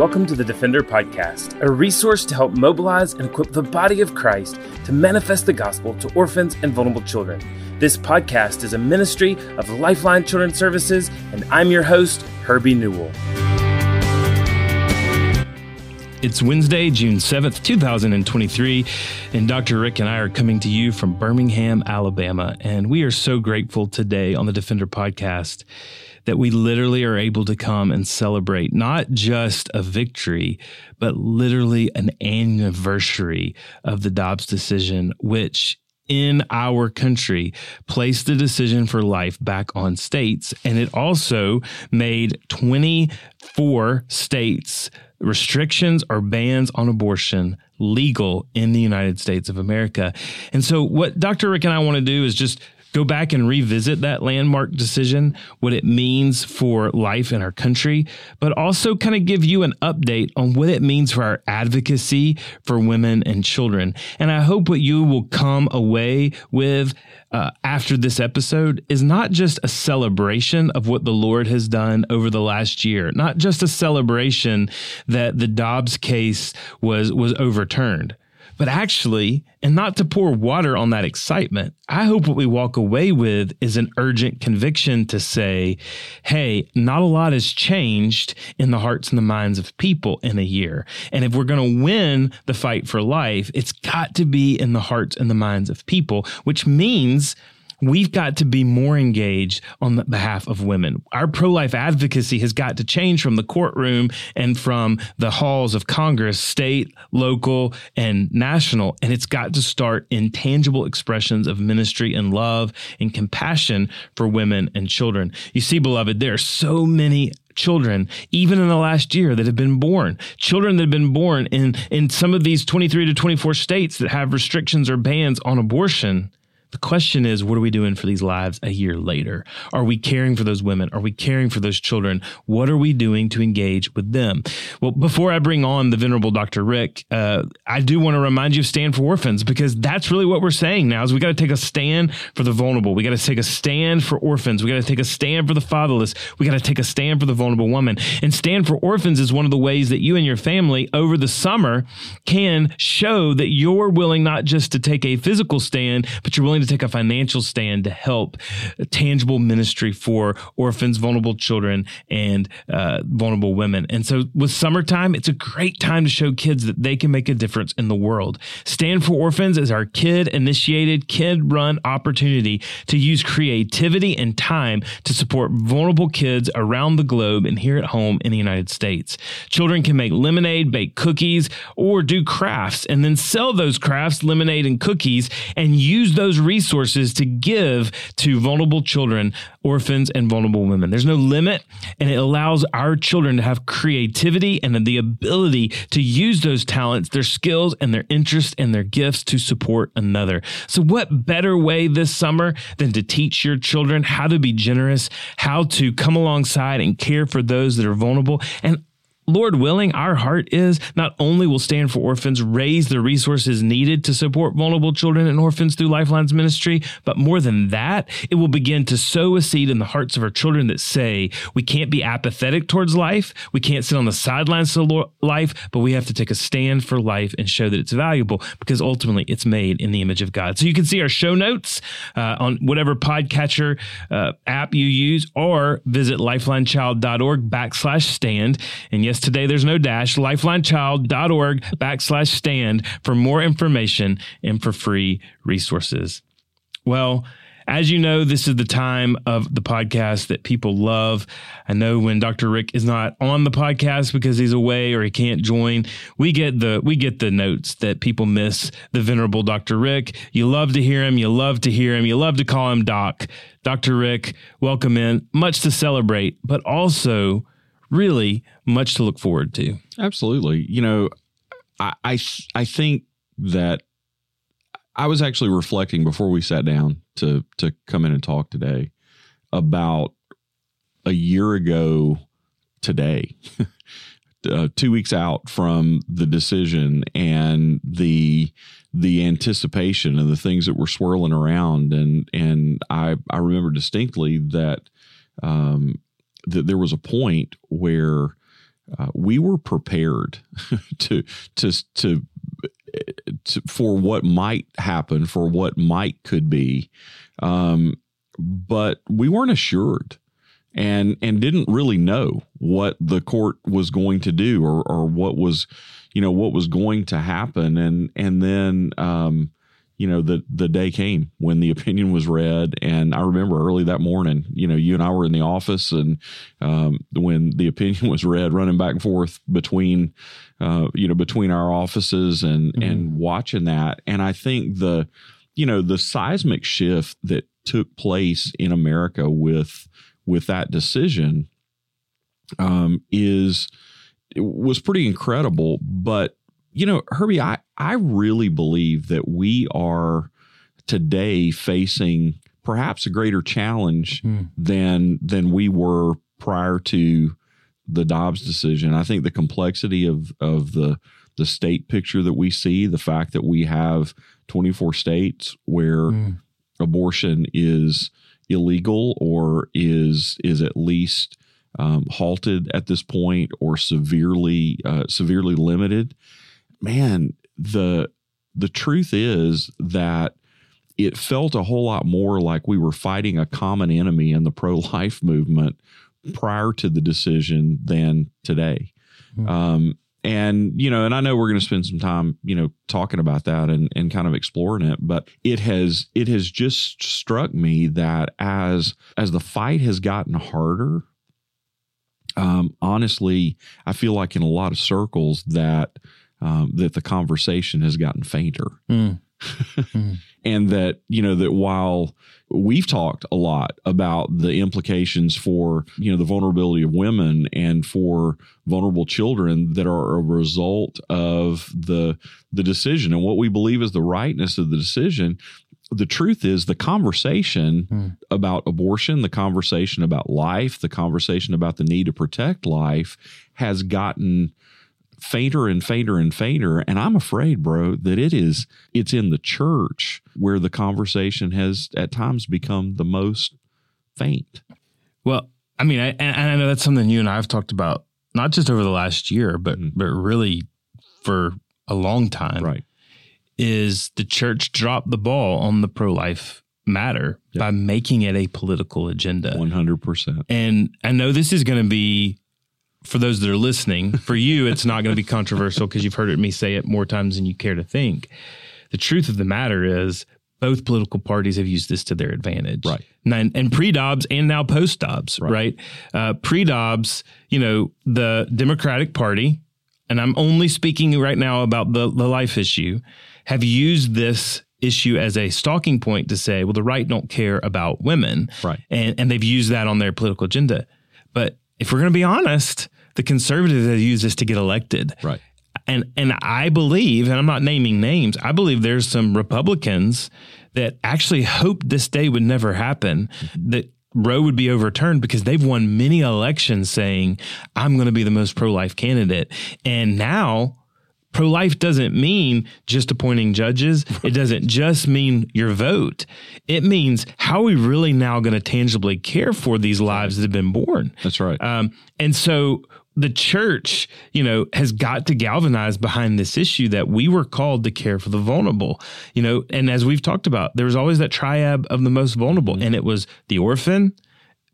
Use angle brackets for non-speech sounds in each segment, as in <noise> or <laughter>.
Welcome to the Defender Podcast, a resource to help mobilize and equip the body of Christ to manifest the gospel to orphans and vulnerable children. This podcast is a ministry of Lifeline Children's Services, and I'm your host, Herbie Newell. It's Wednesday, June 7th, 2023, and Dr. Rick and I are coming to you from Birmingham, Alabama. And we are so grateful today on the Defender podcast that we literally are able to come and celebrate not just a victory, but literally an anniversary of the Dobbs decision, which in our country placed the decision for life back on states. And it also made 24 states restrictions or bans on abortion legal in the United States of America. And so, what Dr. Rick and I want to do is just go back and revisit that landmark decision, what it means for life in our country, but also kind of give you an update on what it means for our advocacy for women and children. And I hope what you will come away with uh, after this episode is not just a celebration of what the Lord has done over the last year, not just a celebration that the Dobbs case was was overturned, but actually, and not to pour water on that excitement, I hope what we walk away with is an urgent conviction to say, hey, not a lot has changed in the hearts and the minds of people in a year. And if we're going to win the fight for life, it's got to be in the hearts and the minds of people, which means we've got to be more engaged on the behalf of women. Our pro life advocacy has got to change from the courtroom and from the halls of Congress, state, local, and national. And it's got to start in tangible expressions of ministry and love and compassion for women and children. You see, beloved, there are so many children, even in the last year, that have been born. Children that have been born in, in some of these 23 to 24 states that have restrictions or bans on abortion the question is, what are we doing for these lives a year later? Are we caring for those women? Are we caring for those children? What are we doing to engage with them? Well, before I bring on the venerable Dr. Rick, uh, I do want to remind you of Stand for Orphans because that's really what we're saying now is we got to take a stand for the vulnerable. We got to take a stand for orphans. We got to take a stand for the fatherless. We got to take a stand for the vulnerable woman. And Stand for Orphans is one of the ways that you and your family over the summer can show that you're willing not just to take a physical stand, but you're willing willing to take a financial stand to help tangible ministry for orphans, vulnerable children, and uh, vulnerable women. And so with summertime, it's a great time to show kids that they can make a difference in the world. Stand for Orphans is our kid initiated, kid run opportunity to use creativity and time to support vulnerable kids around the globe and here at home in the United States. Children can make lemonade, bake cookies, or do crafts and then sell those crafts, lemonade, and cookies and use those resources to give to vulnerable children, orphans, and vulnerable women. There's no limit, and it allows our children to have creativity and the ability to use those talents, their skills, and their interests and their gifts to support another. So, what better way this summer than to teach your children how to be generous, how to come alongside and care for those that are vulnerable, and Lord willing, our heart is not only will Stand for Orphans raise the resources needed to support vulnerable children and orphans through Lifeline's ministry, but more than that, it will begin to sow a seed in the hearts of our children that say, we can't be apathetic towards life, we can't sit on the sidelines of life, but we have to take a stand for life and show that it's valuable because ultimately it's made in the image of God. So you can see our show notes uh, on whatever podcatcher uh, app you use or visit lifelinechild.org backslash stand. And yes, today there's no dash, lifelinechild.org backslash stand for more information and for free resources. Well, as you know, this is the time of the podcast that people love. I know when Dr. Rick is not on the podcast because he's away or he can't join, we get the we get the notes that people miss the venerable Dr. Rick. You love to hear him, you love to hear him, you love to call him Doc. Dr. Rick, welcome in. Much to celebrate, but also really much to look forward to. Absolutely. You know, I, I, I think that I was actually reflecting before we sat down to to come in and talk today about a year ago today, <laughs> uh, two weeks out from the decision and the the anticipation and the things that were swirling around and and I I remember distinctly that um, that there was a point where uh, we were prepared <laughs> to to to to, for what might happen, for what might could be, um, but we weren't assured, and and didn't really know what the court was going to do or or what was, you know, what was going to happen, and and then. Um, you know the the day came when the <laughs> opinion was read. And i remember early that morning you know you and i were in the office and um, when the opinion <laughs> was read running back and forth between uh, you know between our offices and mm-hmm. and watching that. And i think the you know the seismic shift that took place in america with with that decision um, is was pretty incredible. But you know, Herbie, I, I really believe that we are today facing perhaps a greater challenge mm. than than we were prior to the Dobbs decision. I think the complexity of of the the state picture that we see, the fact that we have 24 states where mm. abortion is illegal or is is at least um, halted at this point or severely uh, severely limited man, the the truth is that it felt a whole lot more like we were fighting a common enemy in the pro life <laughs> movement prior to the decision than today. Mm-hmm. Um, and you know, and I know we're going to spend some time, you know, talking about that and and kind of exploring it, but it has it has just struck me that as as the fight has gotten harder, um, honestly, I feel like in a lot of circles that um, that the conversation has gotten fainter. Mm. <laughs> mm. and that, you know, that while we've talked a lot about the implications for, you know, the vulnerability of women and for vulnerable children that are a result of the the decision and what we believe is the rightness of the decision, the truth is the conversation mm. about abortion, the conversation about life, the conversation about the need to protect life has gotten fainter and fainter and fainter. And I'm afraid, bro, that it is, it's in the church where the conversation has at times become the most faint. Well, I mean, I, and I know that's something you and I have talked about, not just over the last year, but, mm-hmm. but really for a long time. Right. Is the church dropped the ball on the pro life matter yep. by making it a political agenda. 100%. And I know this is going to be for those that are listening, for you, it's not going to be controversial because you've heard me say it more times than you care to think. The truth of the matter is, both political parties have used this to their advantage. Right. And, and pre Dobbs and now post Dobbs, right? right? Uh, pre Dobbs, you know, the Democratic Party, and I'm only speaking right now about the, the life issue, have used this issue as a stalking point to say, well, the right don't care about women. Right. And, and they've used that on their political agenda. But if we're going to be honest, the conservatives have used this to get elected. Right. And and I believe, and I'm not naming names, I believe there's some Republicans that actually hoped this day would never happen, that Roe would be overturned because they've won many elections saying, I'm going to be the most pro life candidate. And now pro life doesn't mean just appointing judges. It doesn't just mean your vote. It means how are we really now going to tangibly care for these lives that have been born? That's right. Um, and so the church, you know, has got to galvanize behind this issue that we were called to care for the vulnerable, you know, and as we've talked about, there was always that triad of the most vulnerable, mm-hmm. and it was the orphan,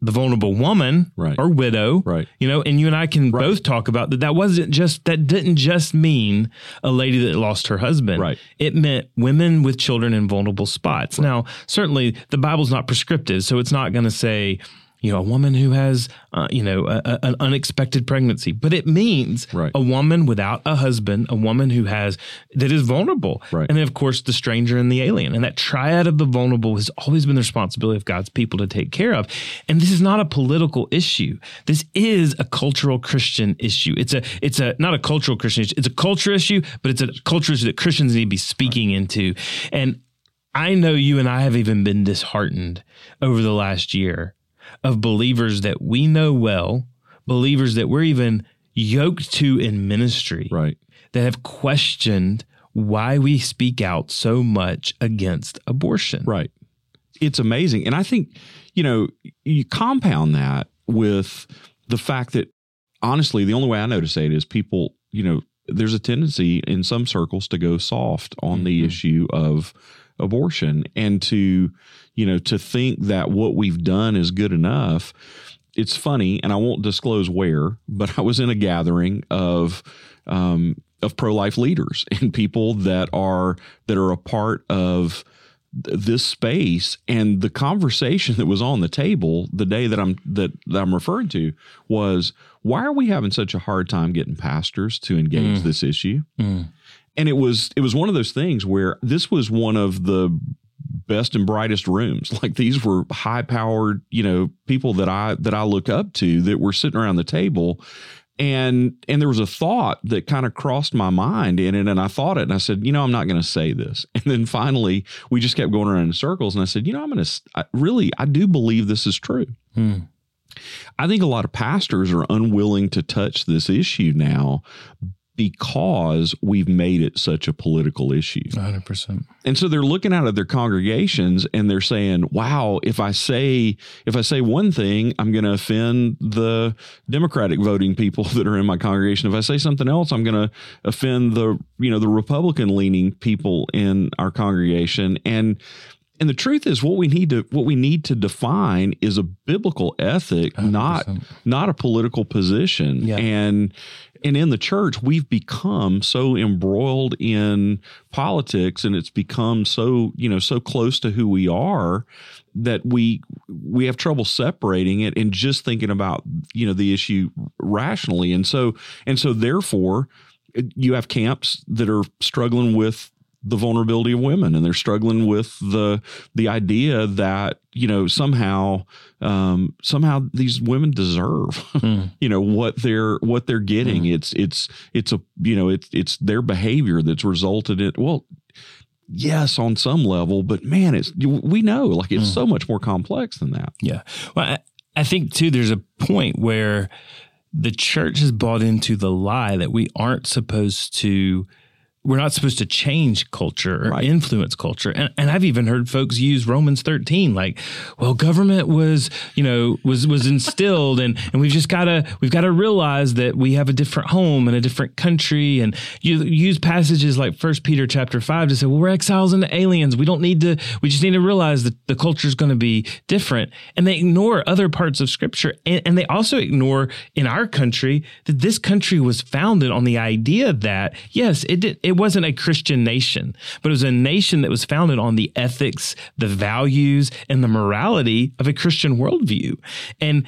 the vulnerable woman right. or widow, right? You know, and you and I can right. both talk about that. That wasn't just that didn't just mean a lady that lost her husband, right? It meant women with children in vulnerable spots. Right. Now, certainly, the Bible's not prescriptive, so it's not going to say you know, a woman who has, uh, you know, a, a, an unexpected pregnancy, but it means right. a woman without a husband, a woman who has that is vulnerable, right. and then of course the stranger and the alien, and that triad of the vulnerable has always been the responsibility of God's people to take care of. And this is not a political issue. This is a cultural Christian issue. It's a, it's a not a cultural Christian issue. It's a culture issue, but it's a culture issue that Christians need to be speaking right. into. And I know you and I have even been disheartened over the last year of believers that we know well, believers that we're even yoked to in ministry, right? That have questioned why we speak out so much against abortion. Right. It's amazing. And I think, you know, you compound that with the fact that honestly, the only way I know to say it is people, you know, there's a tendency in some circles to go soft on mm-hmm. the issue of abortion and to, you know, to think that what we've done is good enough. It's funny, and I won't disclose where, but I was in a gathering of um, of pro life leaders <laughs> and people that are that are a part of this space and the conversation that was on the table the day that I'm that, that I'm referring to was why are we having such a hard time getting pastors to engage mm. this issue? Mm. And it was it was one of those things where this was one of the best and brightest rooms. <laughs> Like these were high powered, you know, people that I that I look up to that were sitting around the table and and there was a thought that kind of crossed my mind in it and i thought it and i said you know i'm not going to say this <laughs> and then finally we just kept going around in circles and i said you know i'm going to really i do believe this is true hmm. i think a lot of pastors are unwilling to touch this issue now because we've made it such a political issue. 100%. And so they're looking out at their congregations and they're saying, "Wow, if I say if I say one thing, I'm going to offend the Democratic voting people <laughs> that are in my congregation. If I say something else, I'm going to offend the, you know, the Republican leaning people in our congregation." And and the truth is what we need to what we need to define is a biblical ethic 100%. not not a political position yeah. and and in the church we've become so embroiled in politics and it's become so you know so close to who we are that we we have trouble separating it and just thinking about you know the issue rationally and so and so therefore you have camps that are struggling with the vulnerability of women and they're struggling with the the idea that you know somehow um, somehow these women deserve <laughs> mm. you know what they're what they're getting mm. it's it's it's a you know it's it's their behavior that's resulted in well yes on some level but man it's we know like it's mm. so much more complex than that yeah well I, I think too there's a point where the church has bought into the lie that we aren't supposed to we're not supposed to change culture or right. influence culture. And, and I've even heard folks use Romans 13, like, well, government was, you know, was, was instilled and, and we've just gotta, we've gotta realize that we have a different home and a different country. And you use passages like first Peter chapter five to say, well, we're exiles and aliens. We don't need to, we just need to realize that the culture is going to be different. And they ignore other parts of scripture. And, and they also ignore in our country that this country was founded on the idea that, yes, it did, it wasn't a Christian nation, but it was a nation that was founded on the ethics, the values, and the morality of a Christian worldview. And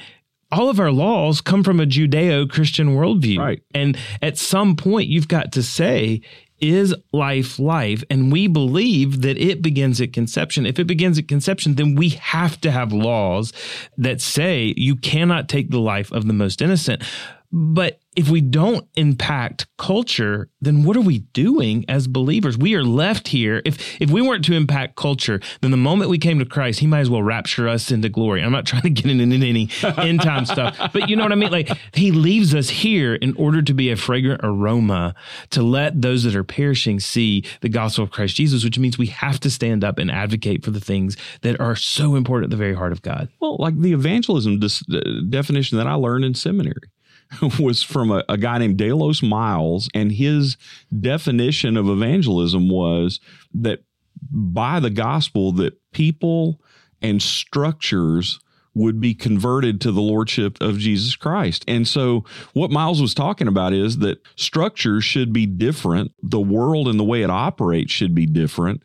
all of our laws come from a Judeo Christian worldview. Right. And at some point, you've got to say, is life life? And we believe that it begins at conception. If it begins at conception, then we have to have laws that say you cannot take the life of the most innocent. But if we don't impact culture, then what are we doing as believers? We are left here. If if we weren't to impact culture, then the moment we came to Christ, He might as well rapture us into glory. I'm not <laughs> trying to get into any end time stuff, but you know what I mean. Like He leaves us here in order to be a fragrant aroma to let those that are perishing see the gospel of Christ Jesus, which means we have to stand up and advocate for the things that are so important at the very heart of God. Well, like the evangelism dis- uh, definition that I learned in seminary <laughs> was from a, a guy named Delos Miles, and his definition of evangelism was that by the gospel that people and structures would be converted to the lordship of Jesus Christ. And so what Miles was talking about is that structures should be different, the world and the way it operates should be different.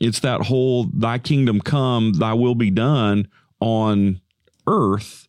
It's that whole thy kingdom come, thy will be done on earth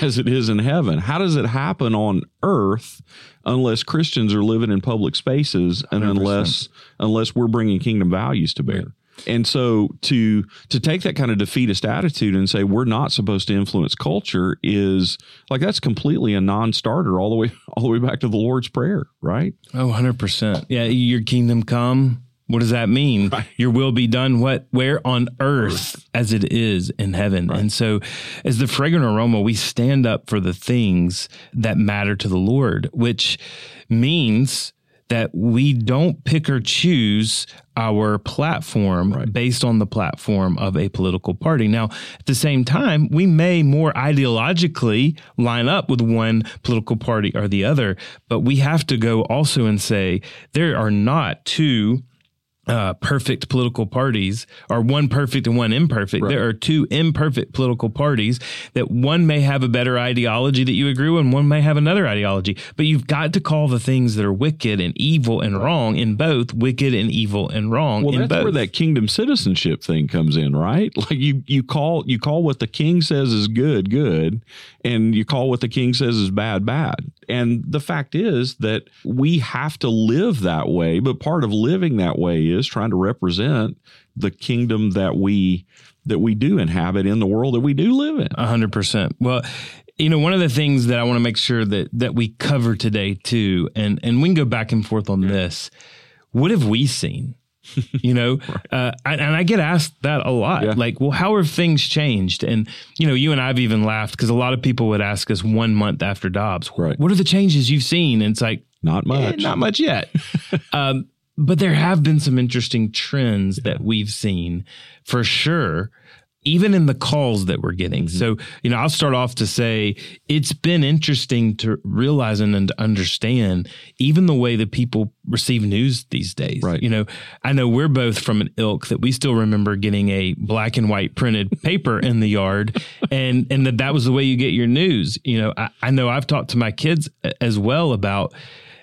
as it is in heaven. How does it happen on earth unless Christians are living in public spaces and 100%. unless unless we're bringing kingdom values to bear? And so to to take that kind of defeatist attitude and say we're not supposed to influence culture is like that's completely a non-starter all the way <laughs> all the way back to the Lord's prayer, right? Oh, 100%. Yeah, your kingdom come what does that mean? Right. Your will be done what where on earth, earth. as it is in heaven. Right. And so as the fragrant aroma, we stand up for the things that matter to the Lord, which means that we don't pick or choose our platform Right. based on the platform of a political party. Now, at the same time, we may more ideologically line up with one political party or the other, but we have to go also and say there are not two uh, perfect political parties, or one perfect and one imperfect. There are two imperfect political parties that one may have a better ideology that you agree with, and one may have another ideology. But you've got to call the things that are wicked and evil and wrong in both wicked and evil and wrong Well, that's both. where that kingdom citizenship thing comes in, right? Like you, you call you call what the king says is good, good, and you call what the king says is bad, bad. And the fact is that we have to live that way, but part of living that way is trying to represent the kingdom that we that we do inhabit in the world that we do live in. A hundred percent. Well, you know, one of the things that I want to make sure that that we cover today too, and and we can go back and forth on this. What have we seen? <laughs> you know, uh, and, and I get asked that a lot. Yeah. Like, well, how have things changed? And you know, you and I've even laughed because a lot of people would ask us one month after Dobbs, Right. what are the changes you've seen? And it's like, Not Eh, much. not much yet. <laughs> um, but there have been some interesting trends that we've seen for sure, even in the calls that we're getting. Mm-hmm. So, you know, I'll start off to say it's been interesting to realize and, to understand even the way that people receive news these days. Right. You know, I know we're both from an ilk that we still remember getting a black and white printed <laughs> paper in the yard and and that that was the way you get your news. You know, I, I know I've talked to my kids as well about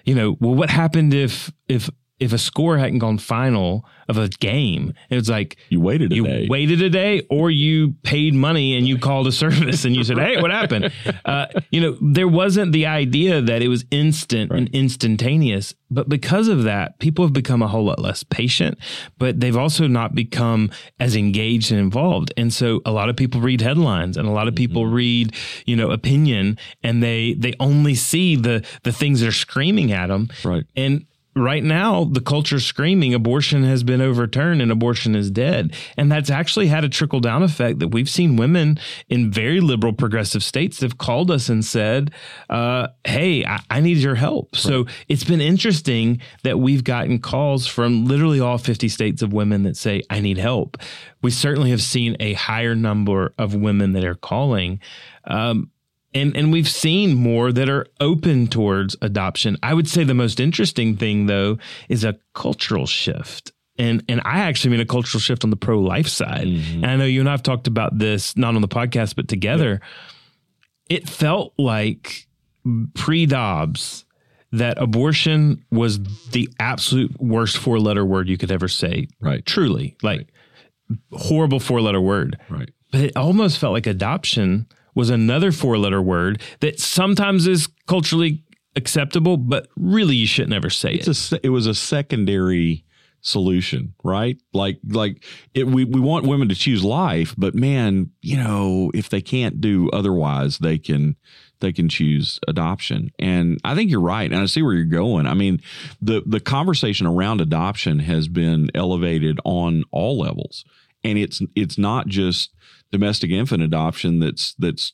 you know, well, what happened if if if a score hadn't gone final of a game? It was like You waited a you day. waited a day, or you paid money and you called a service and you said, "Hey, what happened?" <laughs> Uh, you know, there wasn't the idea that it was instant and instantaneous, but because of that, people have become a whole lot less patient. But they've also not become as engaged and involved, and so a lot of people read headlines and a lot of people read, you know, opinion, and they they only see the the things that are screaming at them, Right. and right now, the culture's screaming abortion has been overturned and abortion is dead. And that's actually had a trickle down effect that we've seen women in very liberal progressive states have called us and said, uh, Hey, I, I need your help. So it's been interesting that we've gotten calls from literally all 50 states of women that say, I need help. We certainly have seen a higher number of women that are calling. Um, and and we've seen more that are open towards adoption. I would say the most interesting thing though is a cultural shift. And and I actually mean a cultural shift on the pro life side. Mm-hmm. And I know you and I've talked about this not on the podcast but together. It felt like pre Dobbs that abortion was the absolute worst four letter word you could ever say. Right. Truly. Like horrible four letter word Right. but it almost felt like adoption was another four letter word that sometimes is culturally acceptable, but really you should never say It's it. a it was a secondary solution, right? Like like it, we we want women to choose life, but man, you know, if they can't do otherwise, they can they can choose adoption. And I think you're right, and I see where you're going. I mean, the the conversation around adoption has been elevated on all levels, and it's it's not just domestic infant adoption that's that's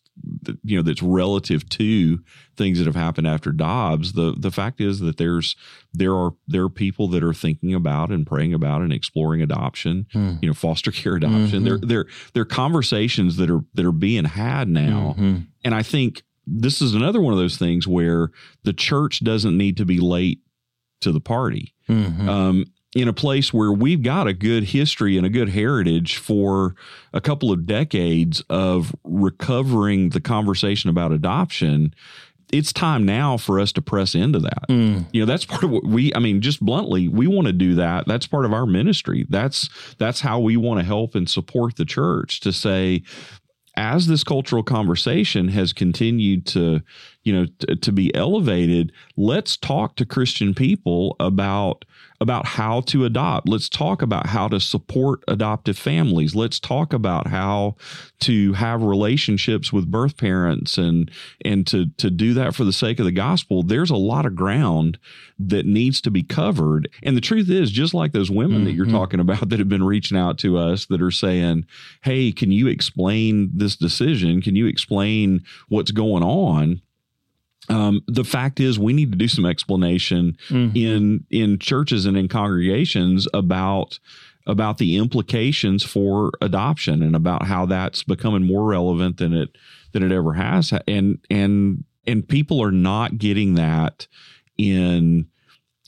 you know that's relative to things that have happened after Dobbs. The the fact is that there's there are there are people that are thinking about and praying about and exploring adoption, Hmm. you know, foster care adoption. There there there are conversations that are that are being had now, Mhm. and I think this is another one of those things where the church doesn't need to be late to the party. Mhm. Um, in a place where we've got a good history and a good heritage for a couple of decades of recovering the conversation about adoption, it's time now for us to press into that. Mm. You know, that's part of what we I mean, just bluntly, we want to do that. That's part of our ministry. That's that's how we want to help and support the church to say as this cultural conversation has continued to, you know, t- to be elevated, let's talk to Christian people about about how to adopt. Let's talk about how to support adoptive families. Let's talk about how to have relationships with birth parents and and to to do that for the sake of the gospel. There's a lot of ground that needs to be covered. And the truth is, just like those women that you're Mhm. talking about that have been reaching out to us that are saying, "Hey, can you explain this decision? Can you explain what's going on?" Um, the fact is we need to do some explanation Mhm. in in churches and in congregations about about the implications for adoption and about how that's becoming more relevant than it than it ever has and and and people are not getting that in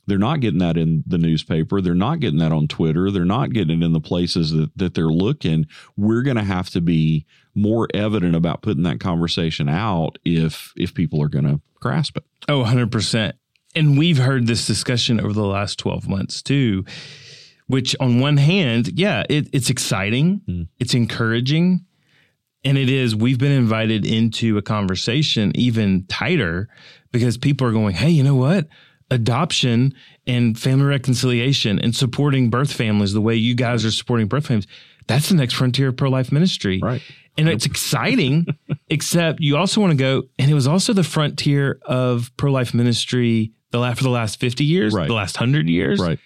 they're not getting that in the newspaper they're not getting that on twitter they're not getting it in the places that, that they're looking we're going to have to be more evident about putting that conversation out if if people are going to grasp it Oh, 100%. And we've heard this discussion over the last 12 months too, which on one hand, yeah, it, it's exciting, Mm. it's encouraging. And it is, we've been invited into a conversation even tighter because people are going, hey, you know what? Adoption and family reconciliation and supporting birth families the way you guys are supporting birth families, that's the next frontier of pro life ministry. right And it's exciting, <laughs> except you also want to go, and it was also the frontier of pro life ministry the last, for the last 50 years, Right. the last 100 years. right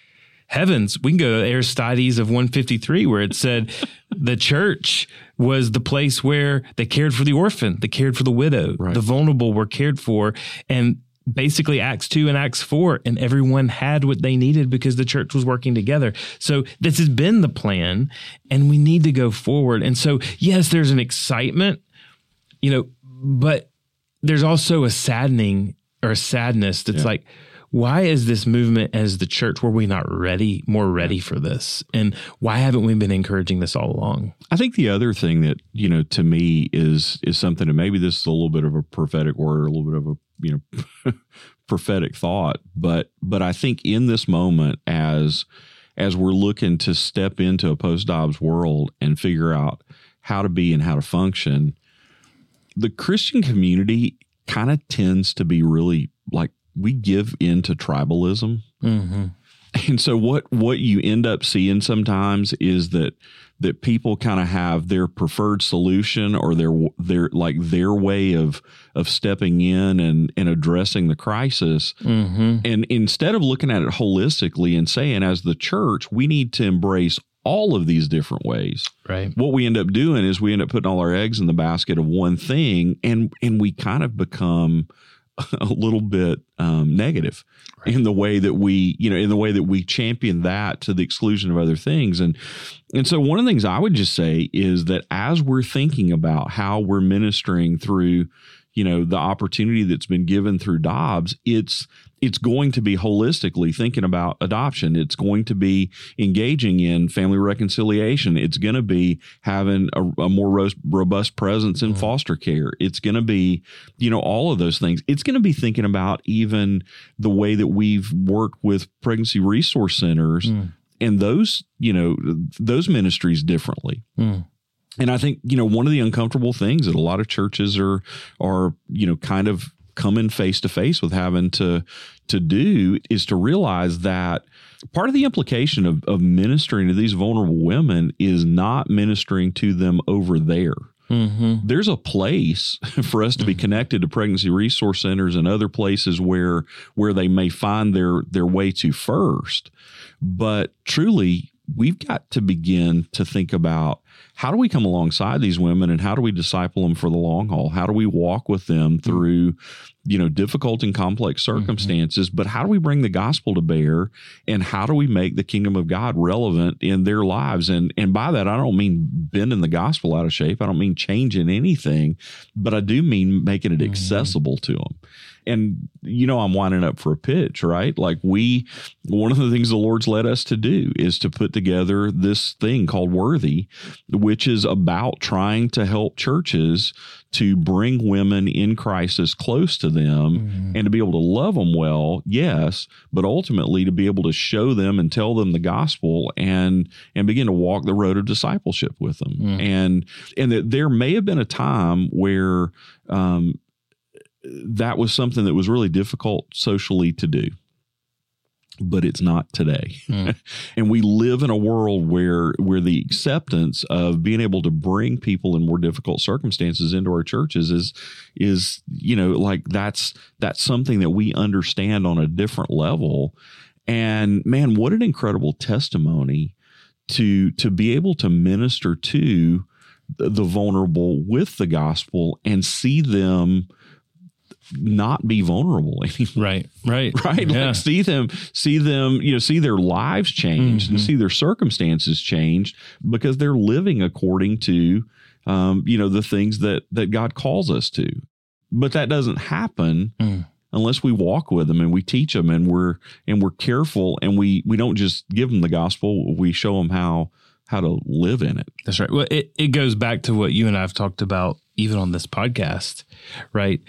Heavens, we can go to Aristides of 153, where it said <laughs> the church was the place where they cared for the orphan, they cared for the widow, Right. the vulnerable were cared for. And basically, Acts 2 and Acts 4, and everyone had what they needed because the church was working together. So, this has been the plan, and we need to go forward. And so, yes, there's an excitement, you know, but there's also a saddening or a sadness that's Yeah. like, why is this movement as the church were we not ready more ready for this and why haven't we been encouraging this all along I think the other thing that you know to me is is something, and maybe this is a little bit of a prophetic word, or a little bit of a you know <laughs> prophetic thought, but but I think in this moment, as as we're looking to step into a post Dobbs world and figure out how to be and how to function, the Christian community kind of tends to be really like we give into tribalism. mm-hmm. And so what what you end up seeing sometimes is that that people kind of have their preferred solution or their their like their way of of stepping in and and addressing the crisis Mm-hmm. and instead of looking at it holistically and saying as the church we need to embrace all of these different ways right what we end up doing is we end up putting all our eggs in the basket of one thing and and we kind of become <laughs> a little bit um, negative Right. in the way that we you know in the way that we champion that to the exclusion of other things and and so one of the things i would just say is that as we're thinking about how we're ministering through you know the opportunity that's been given through dobbs it's it's going to be holistically thinking about adoption it's going to be engaging in family reconciliation it's going to be having a, a more ro- robust presence in Mhm. foster care it's going to be you know all of those things it's going to be thinking about even the way that we've worked with pregnancy resource centers Mm. and those you know those ministries differently Mm. And I think you know one of the uncomfortable things that a lot of churches are are you know kind of coming face to face with having to to do is to realize that part of the implication of, of ministering to these vulnerable women is not ministering to them over there. Mm-hmm. there's a place <laughs> for us to be connected to pregnancy resource centers and other places where where they may find their their way to first. But truly we've got to begin to think about how do we come alongside these women and how do we disciple them for the long haul? How do we walk with them through you know difficult and complex circumstances? But how do we bring the gospel to bear and how do we make the kingdom of god relevant in their lives? And and by that i don't mean bending the gospel out of shape. I don't mean changing anything but i do mean making it Mhm. accessible to them and you know i'm winding up for a pitch right like we one of the things the lord's led us to do is to put together this thing called worthy which is about trying to help churches to bring women in crisis close to them Mm-hmm. and to be able to love them well yes but ultimately to be able to show them and tell them the gospel and and begin to walk the road of discipleship with them Mm. and and that there may have been a time where um that was something that was really difficult socially to do but it's not today Mm. <laughs> and we live in a world where where the acceptance of being able to bring people in more difficult circumstances into our churches is is you know like that's that's something that we understand on a different level and man what an incredible testimony to to be able to minister to the, the vulnerable with the gospel and see them not be vulnerable <laughs> anymore. Right. Right. <laughs> Right. Yeah. Like see them, see them, you know, see their lives changed and Mhm. see their circumstances changed because they're living according to, um, you know, the things that that God calls us to. But that doesn't happen Mm. unless we walk with them and we teach them and we're and we're careful and we we don't just give them the gospel. We show them how how to live in it. That's right. Well, it, it goes back to what you and I have talked about even on this podcast, right?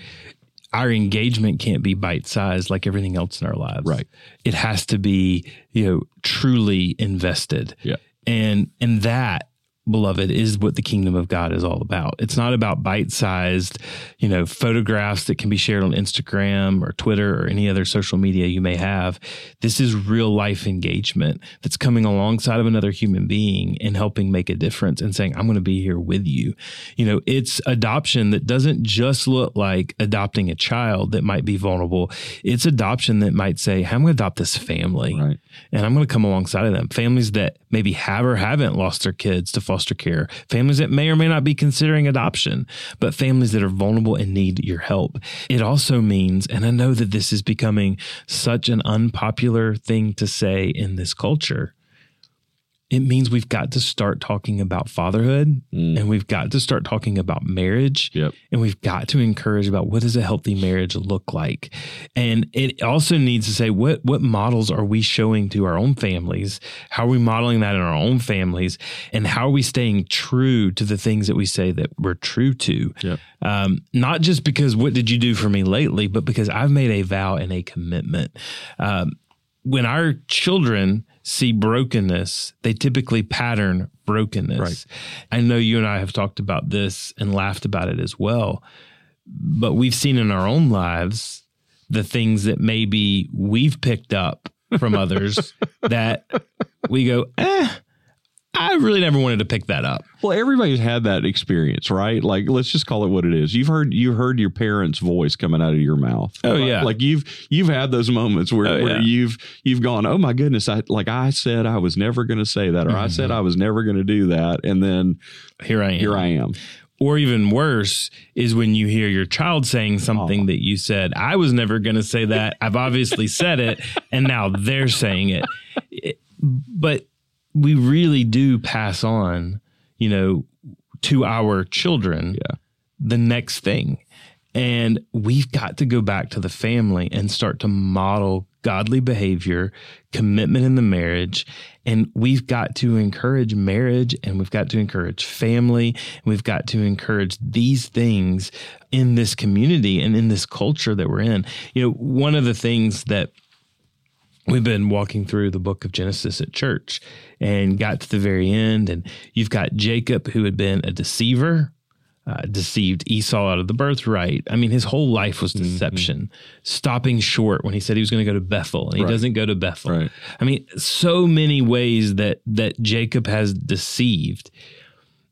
Our engagement can't be bite sized like everything else in our lives. Right. It has to be, you know, truly invested. Yeah. And and that, beloved, is what the kingdom of God is all about. It's not about bite sized, you know, photographs that can be shared on Instagram or Twitter or any other social media you may have. This is real life engagement that's coming alongside of another human being and helping make a difference and saying, I'm going to be here with you. You know, it's adoption that doesn't just look like adopting a child that might be vulnerable. It's adoption that might say, I'm going to adopt this family Right. and I'm going to come alongside of them. Families that maybe have or haven't lost their kids to foster care, families that may or may not be considering adoption, but families that are vulnerable and need your help. It also means, and I know that this is becoming such an unpopular thing to say in this culture. It means we've got to start talking about fatherhood Mm. and we've got to start talking about marriage Yep. and we've got to encourage about what does a healthy marriage look like and it also needs to say what what models are we showing to our own families how are we modeling that in our own families and how are we staying true to the things that we say that we're true to Yep. um, not just because what did you do for me lately but because i've made a vow and a commitment um, when our children see brokenness, they typically pattern brokenness. Right. I know you and I have talked about this and laughed about it as well, but we've seen in our own lives the things that maybe we've picked up from others <laughs> that we go, eh, I really never wanted to pick that up. Well, everybody's had that experience, right? Like, let's just call it what it is. You've heard you heard your parents' voice coming out of your mouth. Oh, Right? yeah. like you've you've had those moments where, Oh, where yeah. you've you've gone, oh my goodness, I like I said I was never going to say that, or I said Mhm. I was never going to do that, and then Here I am. here I am. Or even worse is when you hear your child saying something Oh. that you said, I was never going to say that. I've obviously said it, and now they're saying it. It- <laughs> But we really do pass on, you know, to our children Yeah. the next thing. And we've got to go back to the family and start to model godly behavior, commitment in the marriage. And we've got to encourage marriage and we've got to encourage family. And we've got to encourage these things in this community and in this culture that we're in. You know, one of the things that we've been walking through the book of Genesis at church and got to the very end. And you've got Jacob, who had been a deceiver, uh, deceived Esau out of the birthright. I mean, his whole life was deception, stopping short when he said he was going to go to Bethel, and he Right. doesn't go to Bethel. Right. I mean, so many ways that that Jacob has deceived.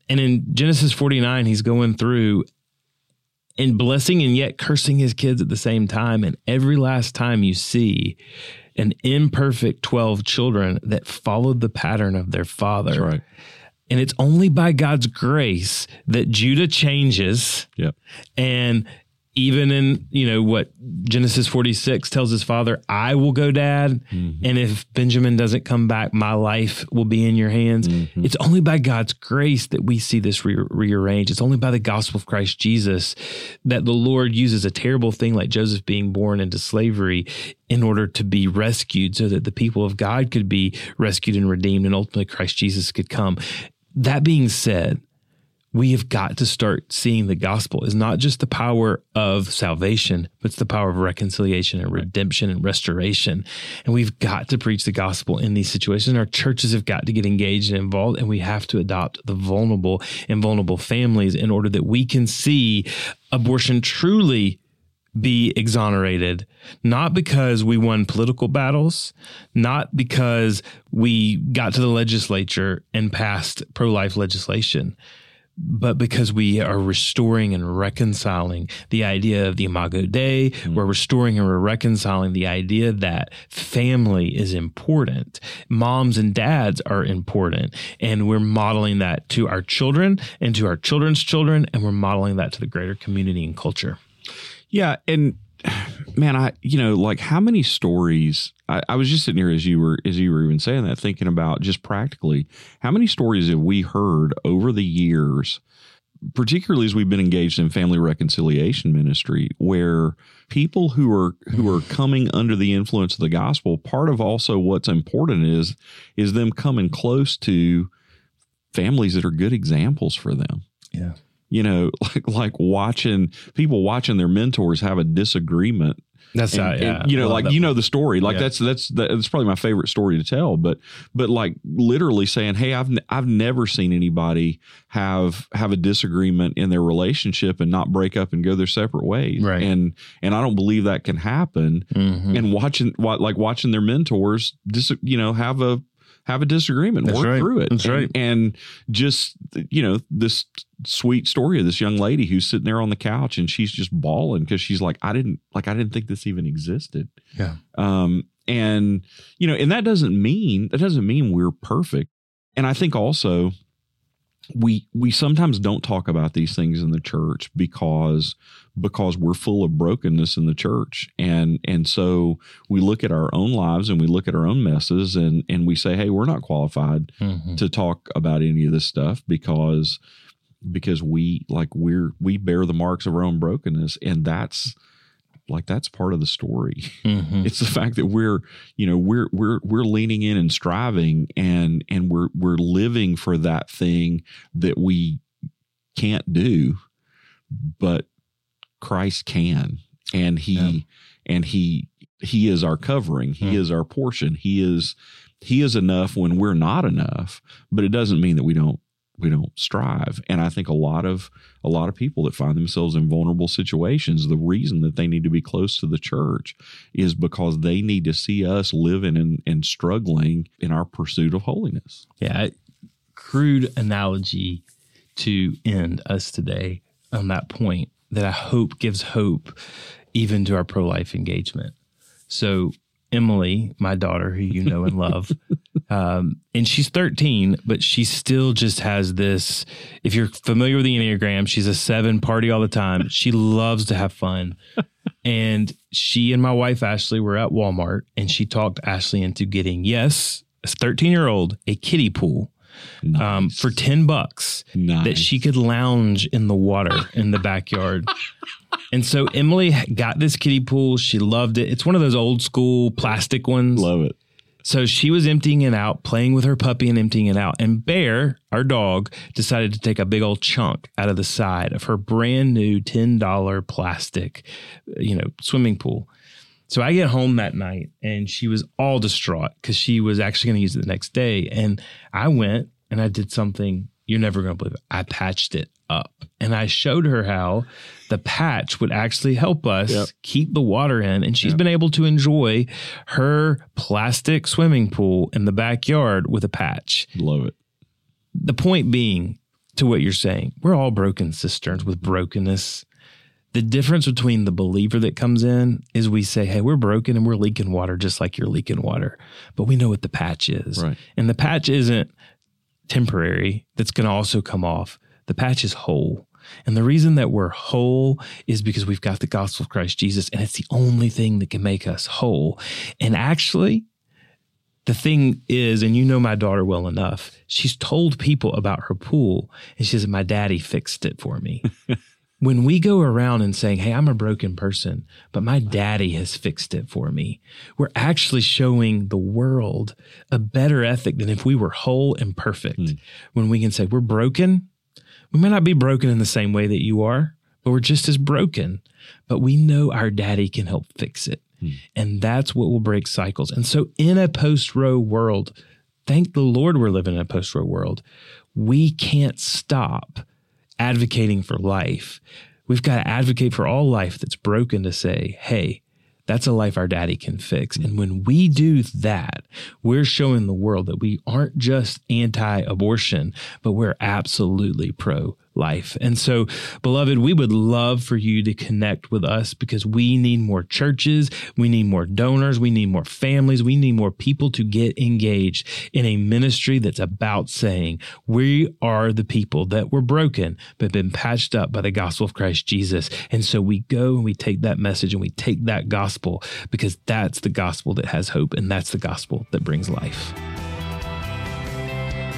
And in Genesis 49, he's going through and blessing and yet cursing his kids at the same time. And every last time you see an imperfect 12 children that followed the pattern of their father. That's right. And it's only by God's grace that Judah changes. Yep. And even in, you know, what Genesis 46 tells his father, I will go, dad. Mm-hmm. And if Benjamin doesn't come back, my life will be in your hands. Mm-hmm. It's only by God's grace that we see this re- rearranged. It's only by the gospel of Christ Jesus that the Lord uses a terrible thing like Joseph being born into slavery in order to be rescued so that the people of God could be rescued and redeemed and ultimately Christ Jesus could come. That being said, we have got to start seeing the gospel is not just the power of salvation, but it's the power of reconciliation and redemption and restoration. And we've got to preach the gospel in these situations. Our churches have got to get engaged and involved, and we have to adopt the vulnerable and vulnerable families in order that we can see abortion truly be exonerated, not because we won political battles, not because we got to the legislature and passed pro life legislation, but because we are restoring and reconciling the idea of the Imago Dei, mm. we're restoring and we're reconciling the idea that family is important. Moms and dads are important. And we're modeling that to our children and to our children's children. And we're modeling that to the greater community and culture. Yeah, and <sighs> man, I you know like how many stories? I, I was just sitting here as you were as you were even saying that, thinking about just practically how many stories have we heard over the years particularly as we've been engaged in family reconciliation ministry where people who are who are coming under the influence of the gospel part of also what's important is is them coming close to families that are good examples for them Yeah. you know <laughs> like like watching people watching their mentors have a disagreement That's and, how, yeah. and, you know, like you know the story. Like Yeah. that's that's that's probably my favorite story to tell. But but like literally saying, hey, I've I've never seen anybody have have a disagreement in their relationship and not break up and go their separate ways. Right. And and I don't believe that can happen. Mhm. And watching what like watching their mentors, dis, you know, have a have a disagreement, That's work right. through it. That's and, right. And just you know this sweet story of this young lady who's sitting there on the couch and she's just bawling because she's like, I didn't like I didn't think this even existed. Yeah. Um, and you know, and that doesn't mean that doesn't mean we're perfect. And I think also we we sometimes don't talk about these things in the church because because we're full of brokenness in the church and and so we look at our own lives and we look at our own messes and and we say hey we're not qualified Mhm. to talk about any of this stuff because because we like we're we bear the marks of our own brokenness and that's like that's part of the story Mhm. it's the fact that we're you know we're we're we're leaning in and striving and and we're we're living for that thing that we can't do but Christ can and he Yeah. and he he is our covering he Hmm. is our portion he is he is enough when we're not enough but it doesn't mean that we don't we don't strive and i think a lot of a lot of people that find themselves in vulnerable situations the reason that they need to be close to the church is because they need to see us living and, and struggling in our pursuit of holiness Yeah. Crude analogy to end us today on that point that I hope gives hope even to our pro life engagement. So, Emily, my daughter, who you know and love, <laughs> um, and she's 13, but she still just has this. If you're familiar with the Enneagram, she's a seven party all the time. She loves to have fun. <laughs> And she and my wife, Ashley, were at Walmart and she talked Ashley into getting, yes, a 13 year old, a kiddie pool um, for 10 bucks nice. that she could lounge in the water in the backyard. <laughs> and so Emily got this kiddie pool. She loved it. It's one of those old school plastic ones. love it So she was emptying it out, playing with her puppy and emptying it out. And Bear, our dog, decided to take a big old chunk out of the side of her brand new $10 plastic, you know, swimming pool. So I get home that night and she was all distraught because she was actually going to use it the next day. And I went and I did something you're never going to believe it. I patched it up and I showed her how the patch would actually help us Yep. keep the water in. And she's Yep. been able to enjoy her plastic swimming pool in the backyard with a patch. love it The point being to what you're saying, we're all broken cisterns with brokenness. The difference between the believer that comes in is we say, Hey, we're broken and we're leaking water just like you're leaking water. But we know what the patch is. right And the patch isn't temporary, that's going to also come off. The patch is whole. And the reason that we're whole is because we've got the gospel of Christ Jesus, and it's the only thing that can make us whole. And actually, the thing is, and you know my daughter well enough, she's told people about her pool, and she says, My daddy fixed it for me. <laughs> when we go around and saying, Hey, I'm a broken person, but my daddy has fixed it for me, we're actually showing the world a better ethic than if we were whole and perfect. Hmm. When we can say, We're broken, we may not be broken in the same way that you are, but we're just as broken. But we know our daddy can help fix it. Hmm. And that's what will break cycles. And so, in a post Roe world, thank the Lord we're living in a post Roe world. We can't stop advocating for life. We've got to advocate for all life that's broken to say, hey, that's a life our daddy can fix. And when we do that, we're showing the world that we aren't just anti abortion, but we're absolutely pro life. And so, beloved, we would love for you to connect with us because we need more churches, we need more donors, we need more families, we need more people to get engaged in a ministry that's about saying, we are the people that were broken but been patched up by the gospel of Christ Jesus. And so we go and we take that message and we take that gospel because that's the gospel that has hope and that's the gospel that brings life.